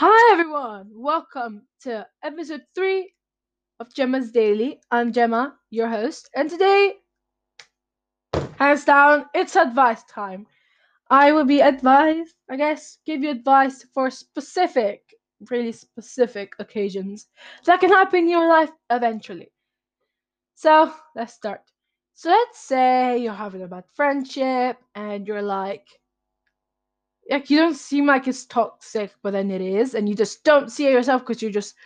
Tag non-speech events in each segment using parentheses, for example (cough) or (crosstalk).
Hi everyone, welcome to episode 3 of Gemma's Daily. I'm Gemma, your host, and today, hands down, it's advice time. I will be advised, I guess, give you advice for specific, really specific occasions that can happen in your life eventually. So, let's start. So, let's say you're having a bad friendship and you're like, like you don't seem like it's toxic, but then it is, and you just don't see it yourself because you're just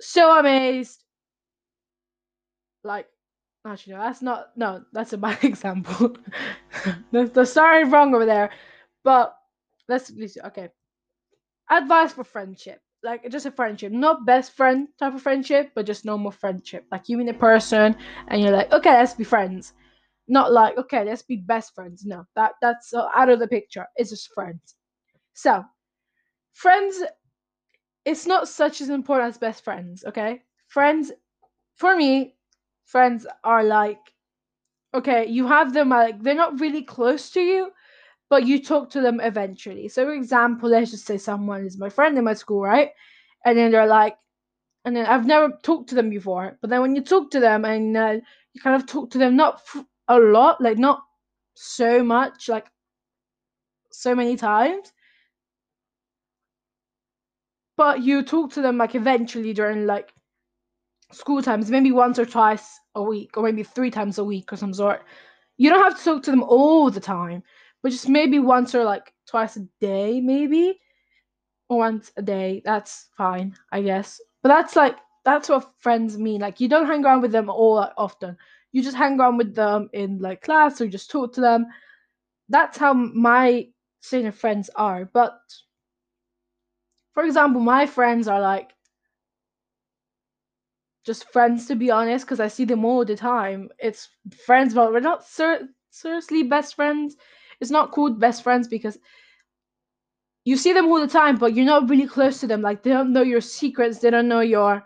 so amazed. Like, actually, no, that's not. No, that's a (laughs) bad example. the, the sorry wrong over there, but let's okay. Advice for friendship, like just a friendship, not best friend type of friendship, but just normal friendship. Like you meet a person, and you're like, okay, let's be friends not like okay let's be best friends. No that that's uh, out of the picture. It's just friends. So friends it's not such as important as best friends okay? Friends for me friends are like okay you have them like they're not really close to you but you talk to them eventually. So for example let's just say someone is my friend in my school right? And then they're like and then i've never talked to them before but then when you talk to them and uh, you kind of talk to them not f- a lot, like not so much, like so many times. But you talk to them like eventually during like school times, maybe once or twice a week, or maybe three times a week or some sort. You don't have to talk to them all the time, but just maybe once or like twice a day, maybe. Once a day. That's fine, I guess. But that's like that's what friends mean. Like you don't hang around with them all that often you just hang around with them in like class or just talk to them. That's how my senior friends are. But for example, my friends are like just friends to be honest, because I see them all the time. It's friends, but we're not ser- seriously best friends. It's not called best friends because you see them all the time, but you're not really close to them. Like they don't know your secrets, they don't know your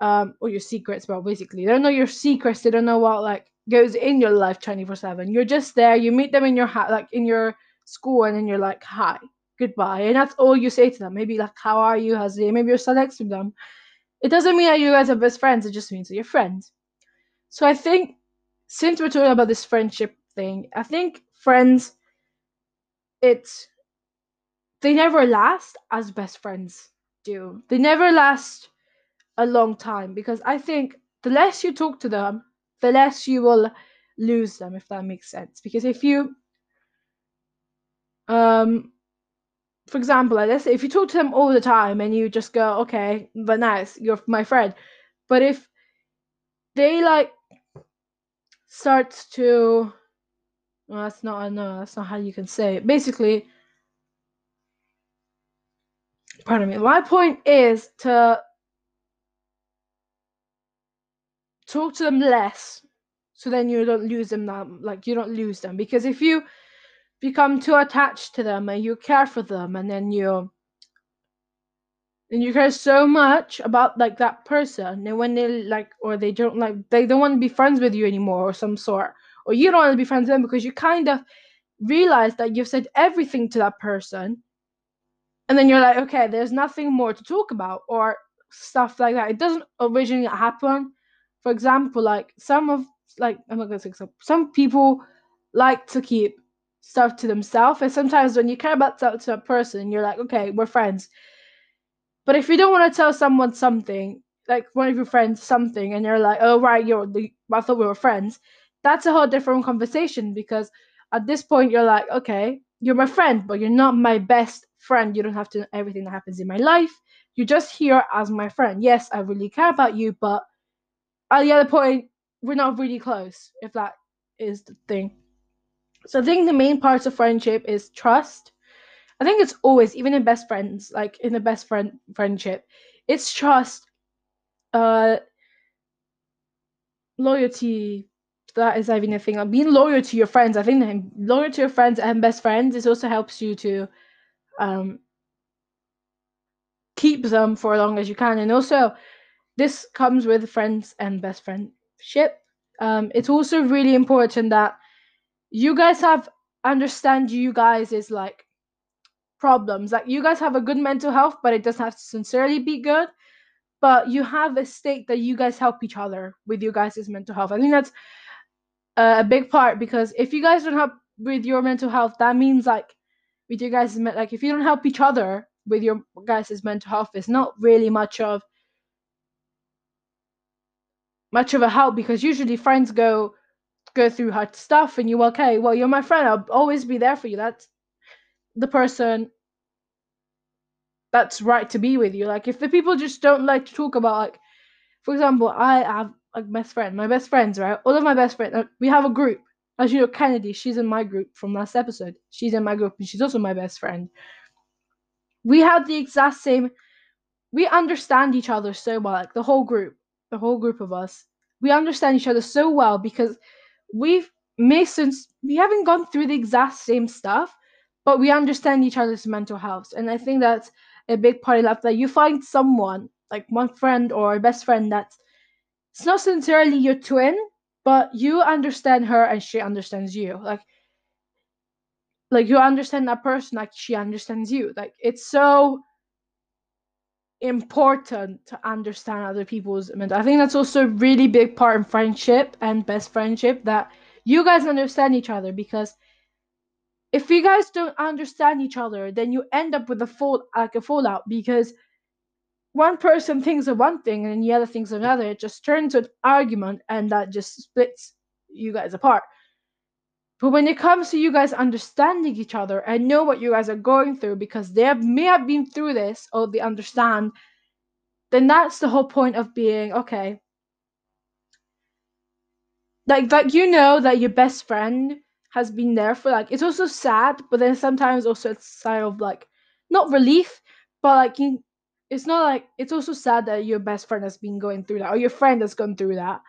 um or your secrets well basically they don't know your secrets they don't know what like goes in your life 24 7 you're just there you meet them in your ha- like in your school and then you're like hi goodbye and that's all you say to them. Maybe like how are you? How's it maybe you're still next to them. It doesn't mean that you guys are best friends it just means that you're friends. So i think since we're talking about this friendship thing i think friends it's they never last as best friends do. They never last a long time because I think the less you talk to them, the less you will lose them, if that makes sense. Because if you, um, for example, like say if you talk to them all the time and you just go, okay, but nice, you're my friend. But if they like start to, well, that's not, no, that's not how you can say it. Basically, pardon me. My point is to talk to them less so then you don't lose them that like you don't lose them. Because if you become too attached to them and you care for them and then you and you care so much about like that person and when they like or they don't like they don't want to be friends with you anymore or some sort or you don't want to be friends with them because you kind of realize that you've said everything to that person and then you're like okay there's nothing more to talk about or stuff like that. It doesn't originally happen for example like some of like I'm not gonna say example. Some people like to keep stuff to themselves, and sometimes when you care about stuff to a person, you're like, okay, we're friends. But if you don't want to tell someone something, like one of your friends something, and you're like, oh right, you're the, I thought we were friends. That's a whole different conversation because at this point you're like, okay, you're my friend, but you're not my best friend. You don't have to know everything that happens in my life. You're just here as my friend. Yes, I really care about you, but at the other point, we're not really close, if that is the thing. So I think the main parts of friendship is trust. I think it's always, even in best friends, like in the best friend friendship, it's trust, uh, loyalty. That is even a thing. Like being loyal to your friends. I think loyal to your friends and best friends. It also helps you to, um, keep them for as long as you can. And also, this comes with friends and best friendship um, it's also really important that you guys have understand you guys is like problems. Like you guys have a good mental health, but it doesn't have to sincerely be good. But you have a state that you guys help each other with your guys' mental health. I think that's a big part because if you guys don't help with your mental health, that means like with your guys' like if you don't help each other with your guys' mental health, it's not really much of much of a help because usually friends go go through hard stuff and you're okay well you're my friend. I'll always be there for you. That's the person that's right to be with you. Like if the people just don't like to talk about like for example i have a best friend my best friends right? All of my best friends uh, we have a group. As you know kennedy she's in my group from last episode. She's in my group and she's also my best friend. We have the exact same we understand each other so well like the whole group the whole group of us, we understand each other so well because we've Masons we haven't gone through the exact same stuff, but we understand each other's mental health. And I think that's a big part of life that you find someone, like one friend or a best friend that's it's not sincerely your twin, but you understand her and she understands you. Like like you understand that person like she understands you. Like it's so important to understand other people's mental. I think that's also a really big part in friendship and best friendship that you guys understand each other because if you guys don't understand each other, then you end up with a fall like a fallout because one person thinks of one thing and the other thinks of another. It just turns to an argument and that just splits you guys apart. But when it comes to you guys understanding each other and know what you guys are going through because they have, may have been through this or they understand, then that's the whole point of being okay. Like that you know that your best friend has been there for like it's also sad, but then sometimes also it's side of like not relief, but like you, it's not like it's also sad that your best friend has been going through that or your friend has gone through that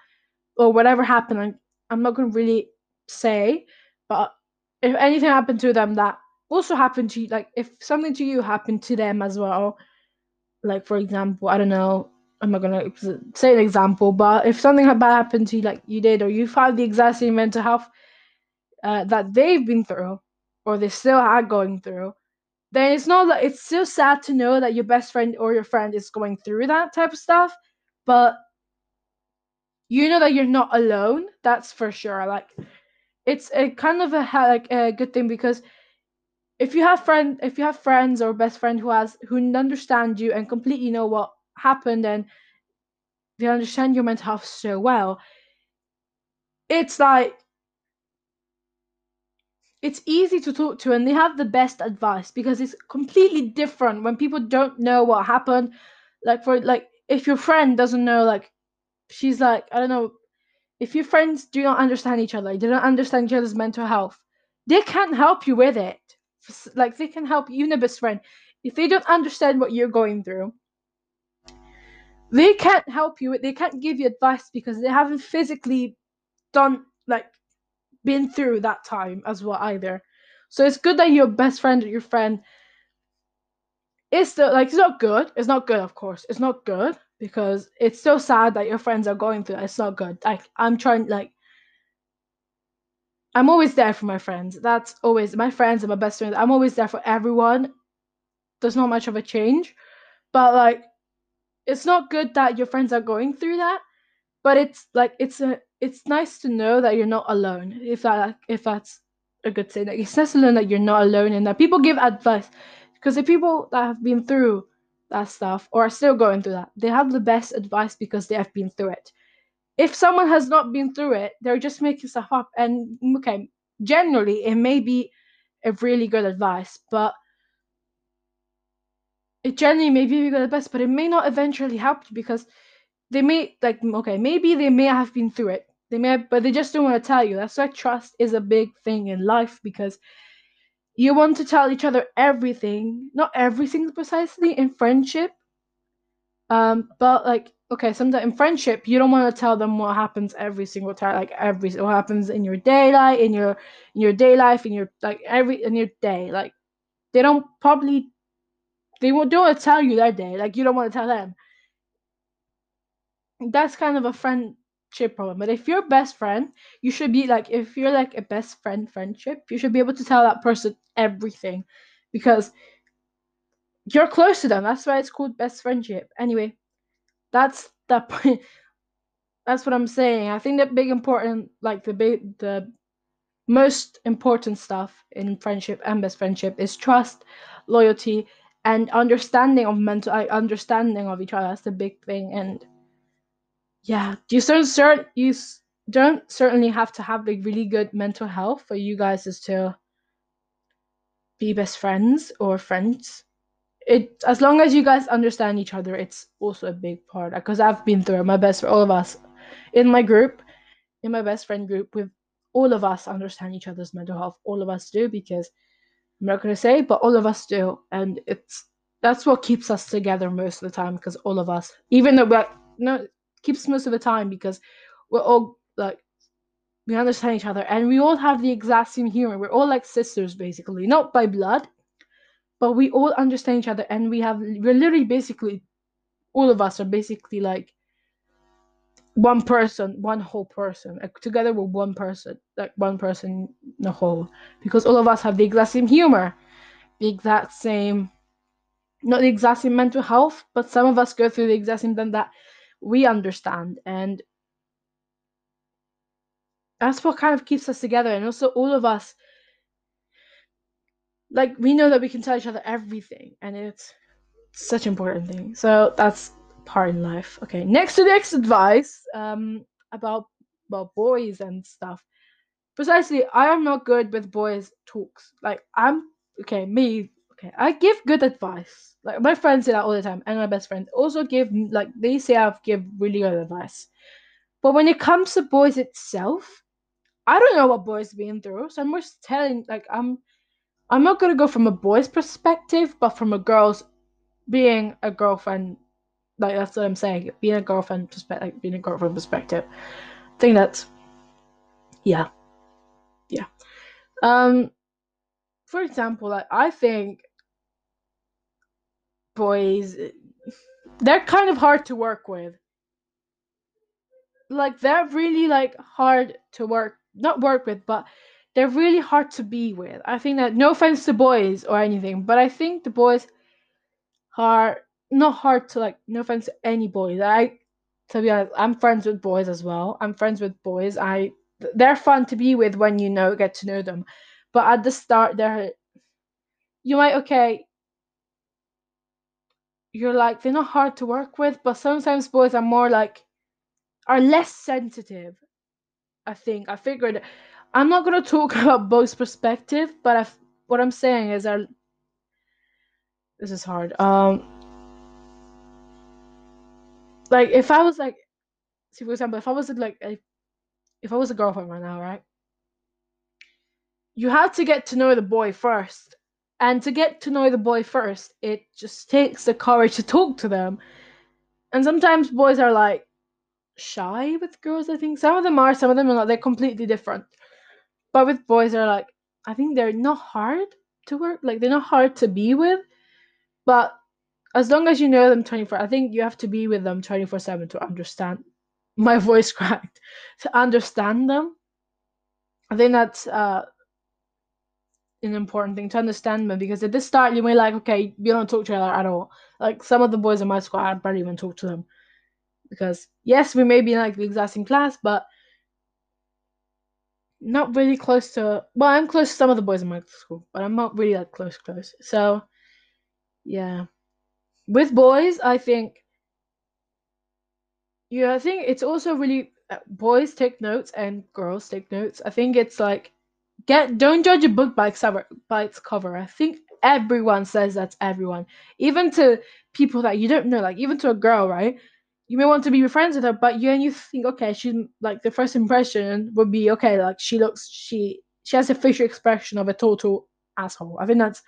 or whatever happened. I'm, I'm not gonna really say but if anything happened to them that also happened to you, like if something to you happened to them as well, like for example, I don't know, I'm not gonna say an example, but if something bad happened to you, like you did, or you found the exact same mental health uh, that they've been through, or they still are going through, then it's not that it's still sad to know that your best friend or your friend is going through that type of stuff, but you know that you're not alone. That's for sure. Like it's a kind of a like a good thing because if you have friend if you have friends or best friend who has who understand you and completely know what happened and they understand your mental health so well it's like it's easy to talk to and they have the best advice because it's completely different when people don't know what happened. Like for like if your friend doesn't know like she's like i don't know if your friends do not understand each other, they don't understand each other's mental health, they can't help you with it. Like they can help you and best friend. If they don't understand what you're going through, they can't help you. They can't give you advice because they haven't physically done like been through that time as well either. So it's good that your best friend or your friend is still like it's not good. It's not good, of course. It's not good because it's so sad that your friends are going through that. It's not good. Like I'm trying like I'm always there for my friends. That's always my friends and my best friends. I'm always there for everyone. There's not much of a change. But like it's not good that your friends are going through that. But it's like it's a it's nice to know that you're not alone. If that if that's a good thing. Like it's nice to know that you're not alone and that people give advice. Because the people that have been through that stuff or are still going through that. They have the best advice because they have been through it. If someone has not been through it, they're just making stuff up. And okay, generally, it may be a really good advice, but it generally may be good advice, but it may not eventually help you because they may like okay, maybe they may have been through it. They may, have, but they just don't want to tell you. That's why trust is a big thing in life because you want to tell each other everything. Not everything precisely in friendship. Um but like okay sometimes in friendship you don't want to tell them what happens every single time like every what happens in your daylight in your in your day life in your like every in your day. Like they don't probably they won't don't want to tell you their day. Like you don't want to tell them. That's kind of a friend friendship problem. But if you're best friend, you should be like if you're like a best friend friendship, you should be able to tell that person everything. Because you're close to them. That's why it's called best friendship. Anyway, that's the (laughs) point. That's what I'm saying. I think the big important, like the big, the most important stuff in friendship and best friendship is trust, loyalty, and understanding of mental, understanding of each other. That's the big thing. And yeah, you don't cert, you don't certainly have to have like really good mental health for you guys to be best friends or friends. It as long as you guys understand each other it's also a big part because i've been through my best for all of us in my group in my best friend group with all of us understand each other's mental health. All of us do because i'm not to say but all of us do and it's that's what keeps us together most of the time because all of us even though we're no keeps most of the time because we're all like we understand each other and we all have the exact same humor. We're all like sisters basically. Not by blood but we all understand each other and we have we're literally basically all of us are basically like one person one whole person. Like together with one person like one person in a whole because all of us have the exact same humor the exact same not the exact same mental health but some of us go through the exact same thing that we understand. And that's what kind of keeps us together. And also all of us like we know that we can tell each other everything. And it's such an important thing. So that's part in life. Okay next to the next advice um about about boys and stuff. Precisely i am not good with boys talks. Like i'm okay me okay i give good advice like my friends say that all the time and my best friends also give like they say i've give really good advice but when it comes to boys itself I don't know what boys been through, so I'm just telling. Like I'm, I'm not gonna go from a boy's perspective, but from a girl's being a girlfriend. Like that's what I'm saying. Being a girlfriend perspective, like being a girlfriend perspective. I think that's, yeah, yeah. Um, for example, like I think boys, they're kind of hard to work with. Like they're really like hard to work not work with, but they're really hard to be with. I think that no offense to boys or anything, but I think the boys are not hard to like. No offense to any boys. I to be honest, I'm friends with boys as well. I'm friends with boys. I they're fun to be with when you know get to know them, but at the start they're you might okay. You're like they're not hard to work with, but sometimes boys are more like are less sensitive I think I figured I'm not gonna talk (laughs) about boys' perspective, but I what I'm saying is I this is hard. Um, like if I was like, see for example, if I was like a, if I was a girlfriend right now, right? You have to get to know the boy first, and to get to know the boy first, it just takes the courage to talk to them. And sometimes boys are like, shy with girls. I think some of them are, some of them are not. They're completely different. But with boys, they're like I think they're not hard to work. Like they're not hard to be with, but as long as you know them 24 i think you have to be with them 24 7 to understand (laughs) my voice cracked to understand them i think that's uh an important thing to understand them because at the start you may like okay you don't talk to each other at all like some of the boys in my squad i barely even talk to them because yes, we may be in like the exact same class, but not really close to. Well, I'm close to some of the boys in my school, but I'm not really like close, close. So, yeah, with boys, I think. Yeah, I think it's also really uh, boys take notes and girls take notes. I think it's like get don't judge a book by its cover. By its cover, I think everyone says that's everyone, even to people that you don't know, like even to a girl, right? you may want to be friends with her, but you and you think, okay, she's like the first impression would be okay, like she looks, she she has a facial expression of a total asshole. I think that's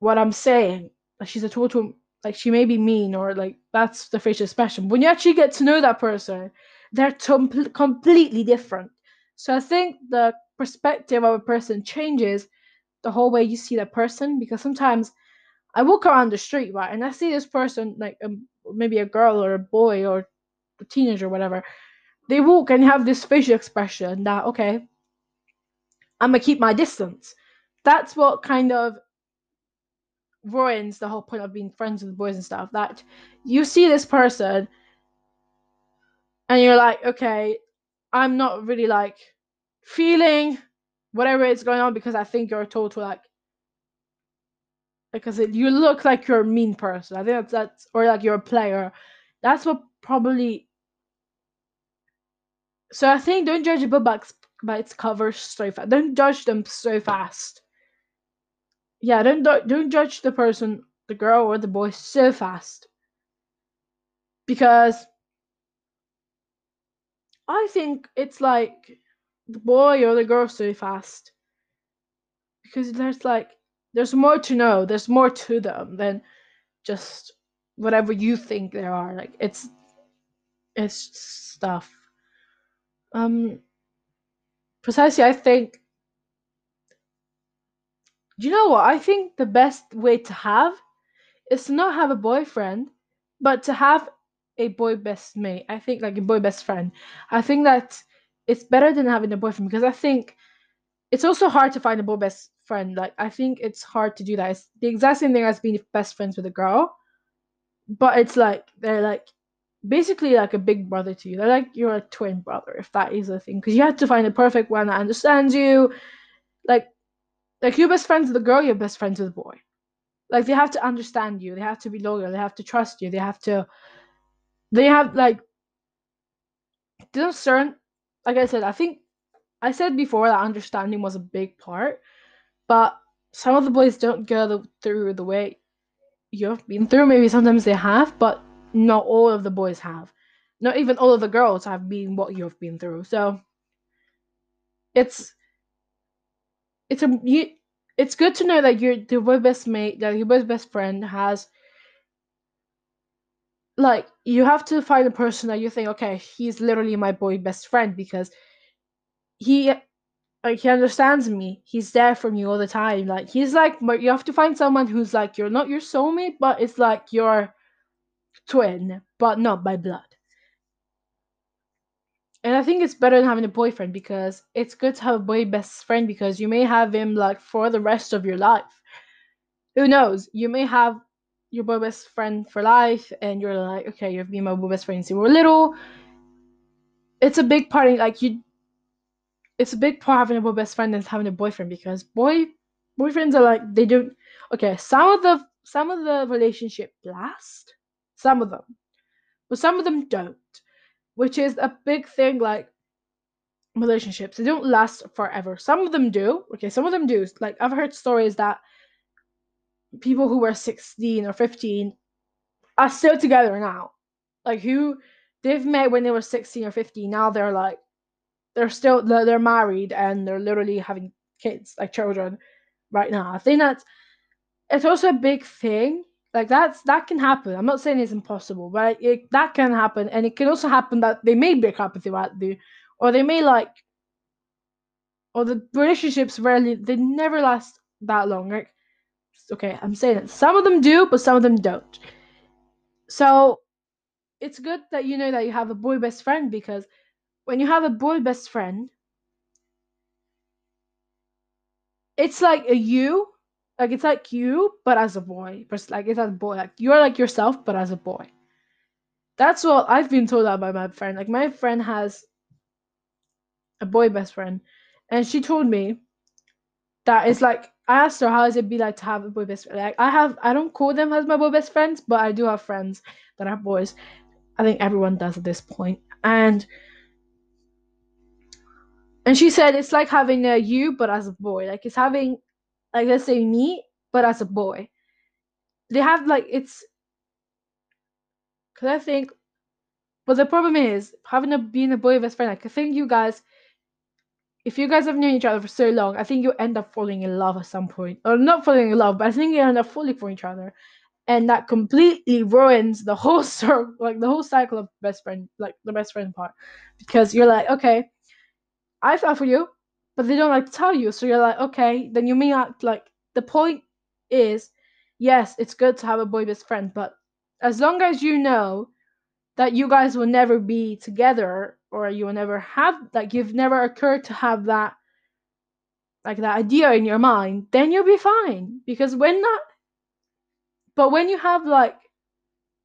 what I'm saying. Like she's a total, like she may be mean or like that's the facial expression. When you actually get to know that person, they're to- completely different. So I think the perspective of a person changes the whole way you see that person because sometimes I walk around the street, right, and I see this person, like um, maybe a girl or a boy or a teenager, or whatever. They walk and have this facial expression that, okay, I'm gonna keep my distance. That's what kind of ruins the whole point of being friends with boys and stuff. That you see this person and you're like, okay, I'm not really like feeling whatever is going on because I think you're a total like because it, you look like you're a mean person. I think that's that's or like you're a player. That's what probably. So I think don't judge a book by, by its cover so fast. Don't judge them so fast. Yeah, don't don't judge the person, the girl or the boy so fast. Because I think it's like the boy or the girl so fast. Because there's like there's more to know. There's more to them than just whatever you think there are. Like it's it's stuff. Um precisely I think do you know what? I think the best way to have is to not have a boyfriend, but to have a boy best mate. I think like a boy best friend. I think that it's better than having a boyfriend because I think it's also hard to find a boy best friend. Like I think it's hard to do that. It's the exact same thing as being best friends with a girl, but it's like they're like basically like a big brother to you. They're like you're a twin brother, if that is a thing, because you have to find the perfect one that understands you. Like, like you're best friends with a girl, you're best friends with a boy. Like they have to understand you. They have to be loyal. They have to trust you. They have to. They have like. Certain, like I said, I think I said before that understanding was a big part, but some of the boys don't go through the way you've been through. Maybe sometimes they have, but not all of the boys have. Not even all of the girls have been what you've been through. So it's it's a you, it's good to know that your your boy best mate, that your boy's best friend has like you have to find a person that you think, okay, he's literally my boy best friend because he like he understands me. He's there for me all the time. Like he's like you have to find someone who's like you're not your soulmate, but it's like your twin, but not by blood. And I think it's better than having a boyfriend because it's good to have a boy best friend because you may have him like for the rest of your life. Who knows? You may have your boy best friend for life and you're like, okay, you've been my boy best friend since you were little. It's a big part like you it's a big part having a boy best friend than having a boyfriend because boy boyfriends are like they don't okay some of the some of the relationship last some of them but some of them don't which is a big thing like relationships they don't last forever some of them do okay some of them do like i've heard stories that people who were 16 or 15 are still together now. Like who they've met when they were 16 or 15 now they're like they're still they're married and they're literally having kids like children right now. I think that's it's also a big thing. Like that's that can happen. I'm not saying it's impossible but it, that can happen. And it can also happen that they may break up with you at the or they may like or the relationships rarely they never last that long. Like okay i'm saying it some of them do but some of them don't so it's good that you know that you have a boy best friend because when you have a boy best friend, it's like a you, like it's like you, but as a boy. Like it's as a boy. Like you're like yourself, but as a boy. That's what I've been told by my friend. Like my friend has a boy best friend, and she told me that it's like I asked her how does it be like to have a boy best friend. Like I have, I don't call them as my boy best friends, but I do have friends that are boys. I think everyone does at this point, and and she said it's like having a you but as a boy like it's having like let's say me but as a boy they have like it's because i think but the problem is having a being a boy best friend like i think you guys if you guys have known each other for so long i think you end up falling in love at some point. Or not falling in love but i think you end up falling for each other. And that completely ruins the whole (laughs) circle like the whole cycle of best friend like the best friend part. Because you're like okay I fell for you, but they don't like to tell you. So you're like, okay, then you may act like the point is, yes, it's good to have a boy best friend, but as long as you know that you guys will never be together or you will never have like you've never occurred to have that like that idea in your mind, then you'll be fine. Because when that but when you have like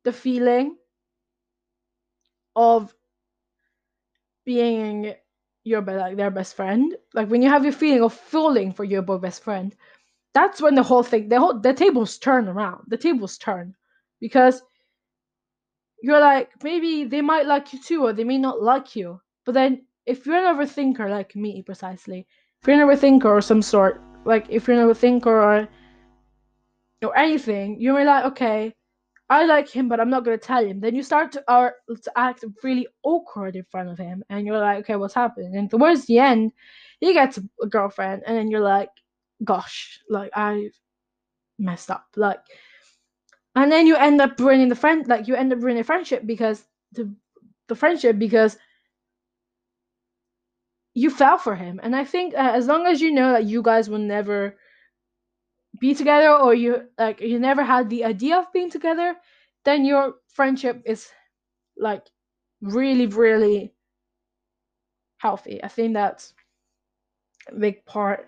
the feeling of being your like their best friend, like when you have your feeling of falling for your boy best friend, that's when the whole thing, the whole the tables turn around. The tables turn because you're like maybe they might like you too, or they may not like you. But then if you're an overthinker like me, precisely, if you're an overthinker or some sort, like if you're an overthinker or or anything, you're like, okay, I like him, but I'm not gonna tell him. Then you start to, uh, to act really awkward in front of him, and you're like, okay, what's happening? And towards the end, he gets a girlfriend, and then you're like, gosh, like I messed up, like, and then you end up ruining the friend, like you end up ruining friendship because the the friendship because you fell for him, and I think uh, as long as you know that you guys will never be together or you like you never had the idea of being together then your friendship is like really really healthy. I think that's a big part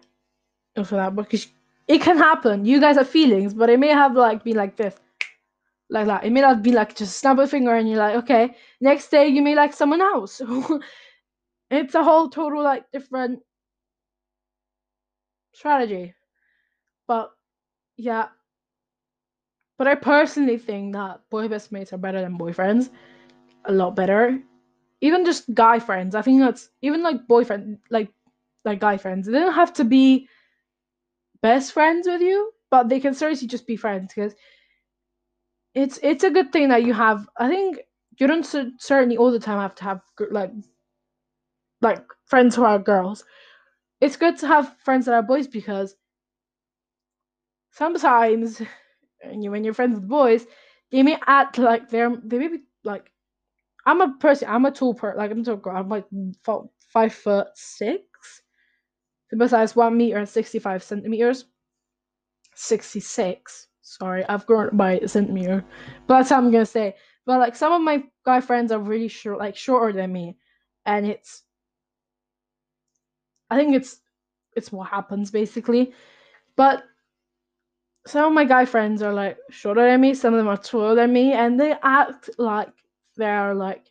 of that because it can happen. You guys have feelings but it may have like been like this like that it may not be like just snap a finger and you're like okay next day you may like someone else (laughs) it's a whole total like different strategy but yeah. But I personally think that boy best mates are better than boyfriends. A lot better. Even just guy friends. I think that's even like boyfriend like like guy friends. They don't have to be best friends with you, but they can seriously just be friends because it's it's a good thing that you have. I think you don't certainly all the time have to have like like friends who are girls. It's good to have friends that are boys because sometimes when you when you're friends with boys, they may act like they're they may be like I'm a person. I'm a tall person. Like I'm tall girl. I'm like five foot six. Besides one meter and sixty five centimeters. Sixty six. Sorry, I've grown by a centimeter. But that's how I'm gonna say. But like some of my guy friends are really short, like shorter than me, and it's. I think it's it's what happens basically, but some of my guy friends are like shorter than me, some of them are taller than me, and they act like they're like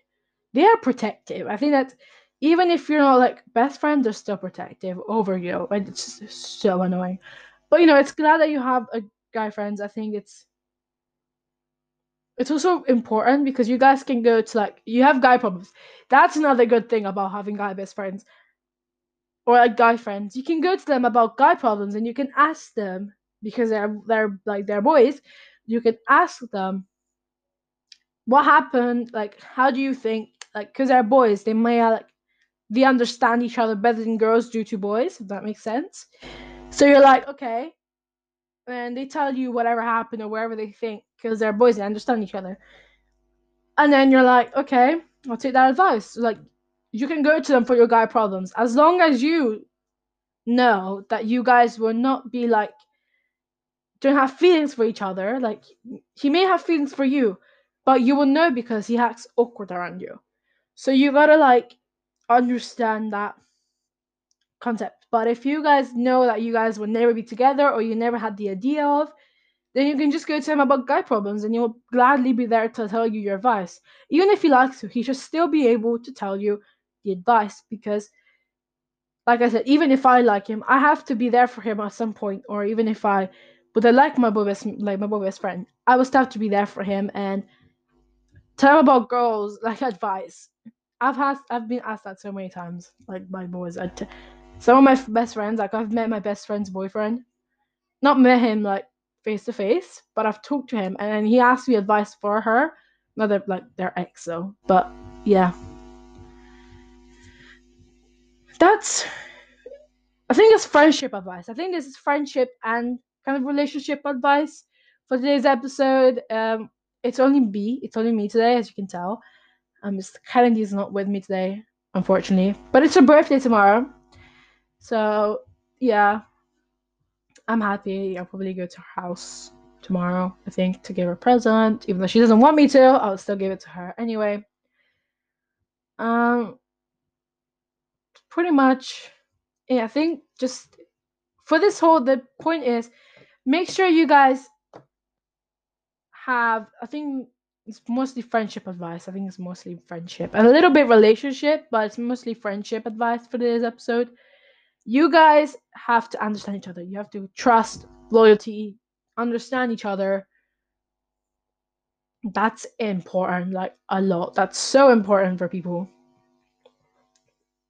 they are protective. I think that even if you're not like best friends, they're still protective over you, and it's just so annoying. But you know, it's glad that you have a guy friends. I think it's it's also important because you guys can go to like you have guy problems. That's another good thing about having guy best friends or like guy friends. You can go to them about guy problems and you can ask them because they're they're like they're boys, you can ask them what happened. Like, how do you think? Like, because they're boys, they may like they understand each other better than girls do to boys. If that makes sense. So you're like, okay, and they tell you whatever happened or wherever they think because they're boys they understand each other. And then you're like, okay, I'll take that advice. Like, you can go to them for your guy problems as long as you know that you guys will not be like don't have feelings for each other. Like he may have feelings for you, but you will know because he acts awkward around you. So you gotta like understand that concept. But if you guys know that you guys will never be together or you never had the idea of, then you can just go to him about guy problems and he'll gladly be there to tell you your advice. Even if he likes you, he should still be able to tell you the advice because like I said, even if I like him, I have to be there for him at some point, or even if I but I like my boy best like my boy best friend. I was tough to be there for him and tell him about girls like advice. I've had I've been asked that so many times like my boys. I t- some of my best friends like I've met my best friend's boyfriend, not met him like face to face, but I've talked to him and he asked me advice for her. Not that like their ex though, but yeah. That's I think it's friendship advice. I think this is friendship and kind of relationship advice for today's episode. Um, it's only me. It's only me today, as you can tell. Um, Mr. Kennedy is not with me today, unfortunately. But it's her birthday tomorrow, so yeah, I'm happy. I'll probably go to her house tomorrow. I think to give her a present, even though she doesn't want me to. I'll still give it to her anyway. Um, pretty much. Yeah, I think just for this whole the point is make sure you guys have I think it's mostly friendship advice. I think it's mostly friendship a little bit relationship, but it's mostly friendship advice for this episode. You guys have to understand each other. You have to trust, loyalty, understand each other. That's important, like a lot. That's so important for people.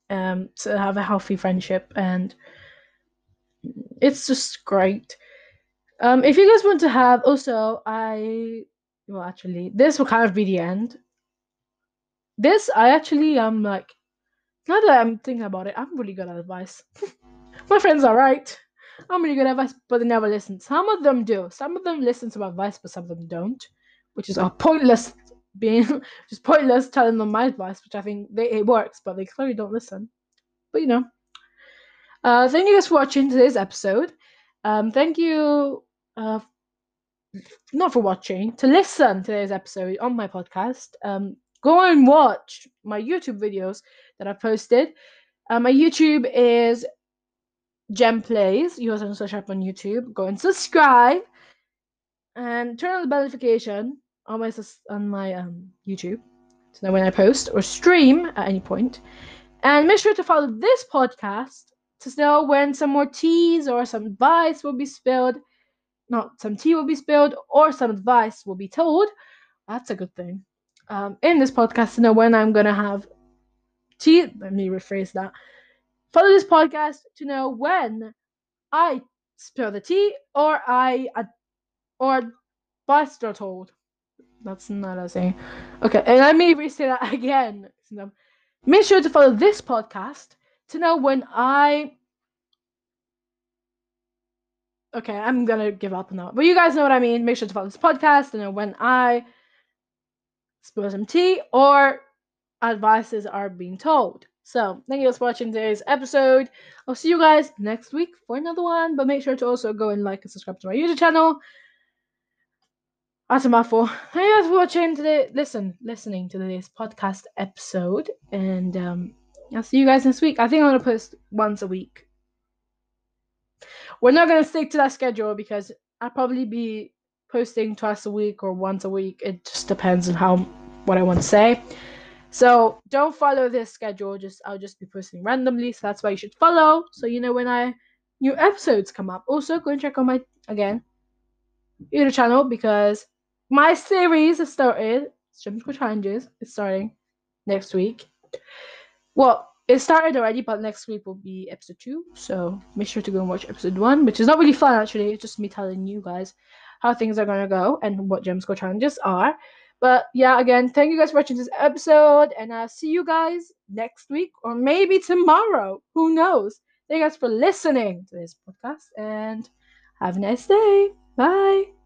Um, to have a healthy friendship, and it's just great. Um, if you guys want to have, also, I well, actually, this will kind of be the end. This, I actually am like, now that I'm thinking about it, I'm really good at advice. (laughs) My friends are right. I'm really good at advice, but they never listen. Some of them do. Some of them listen to my advice, but some of them don't, which is a pointless being (laughs) just pointless telling them my advice, which I think they, it works, but they clearly don't listen. But you know. Uh, thank you guys for watching today's episode. Um, thank you uh, not for watching, to listen to today's episode on my podcast. Um, go and watch my YouTube videos that I've posted. Uh, my YouTube is Gem Plays. You also can search up on YouTube. Go and subscribe and turn on the bell notification on my on my um, YouTube to know when I post or stream at any point. And make sure to follow this podcast to know when some more teas or some advice will be spilled not some tea will be spilled or some advice will be told. That's a good thing. Um, in this podcast to know when I'm gonna have tea. Let me rephrase that. Follow this podcast to know when I spill the tea or I uh, or advice are told. That's not a saying. Okay, and let me restate that (laughs) again. Make sure to follow this podcast to know when I okay, I'm gonna give up now. But you guys know what I mean. Make sure to follow this podcast and know when I spill some tea or advices are being told. So thank you guys for watching today's episode. I'll see you guys next week for another one. But make sure to also go and like and subscribe to my YouTube channel. That's a mouthful. Thank you guys for watching today. Listen, listening to this podcast episode. And um I'll see you guys next week. I think I'm gonna post once a week we're not gonna stick to that schedule because I'll probably be posting twice a week or once a week. It just depends on how what I want to say. So don't follow this schedule. Just I'll just be posting randomly. So that's why you should follow. So you know when I new episodes come up. Also go and check out my again YouTube channel because my series has started. Go Challenges is starting next week. Well, it started already, but next week will be episode two. So make sure to go and watch episode one, which is not really fun actually. It's just me telling you guys how things are gonna go and what Gems Go challenges are. But yeah, again, thank you guys for watching this episode, and I'll see you guys next week or maybe tomorrow. Who knows? Thank you guys for listening to this podcast, and have a nice day. Bye.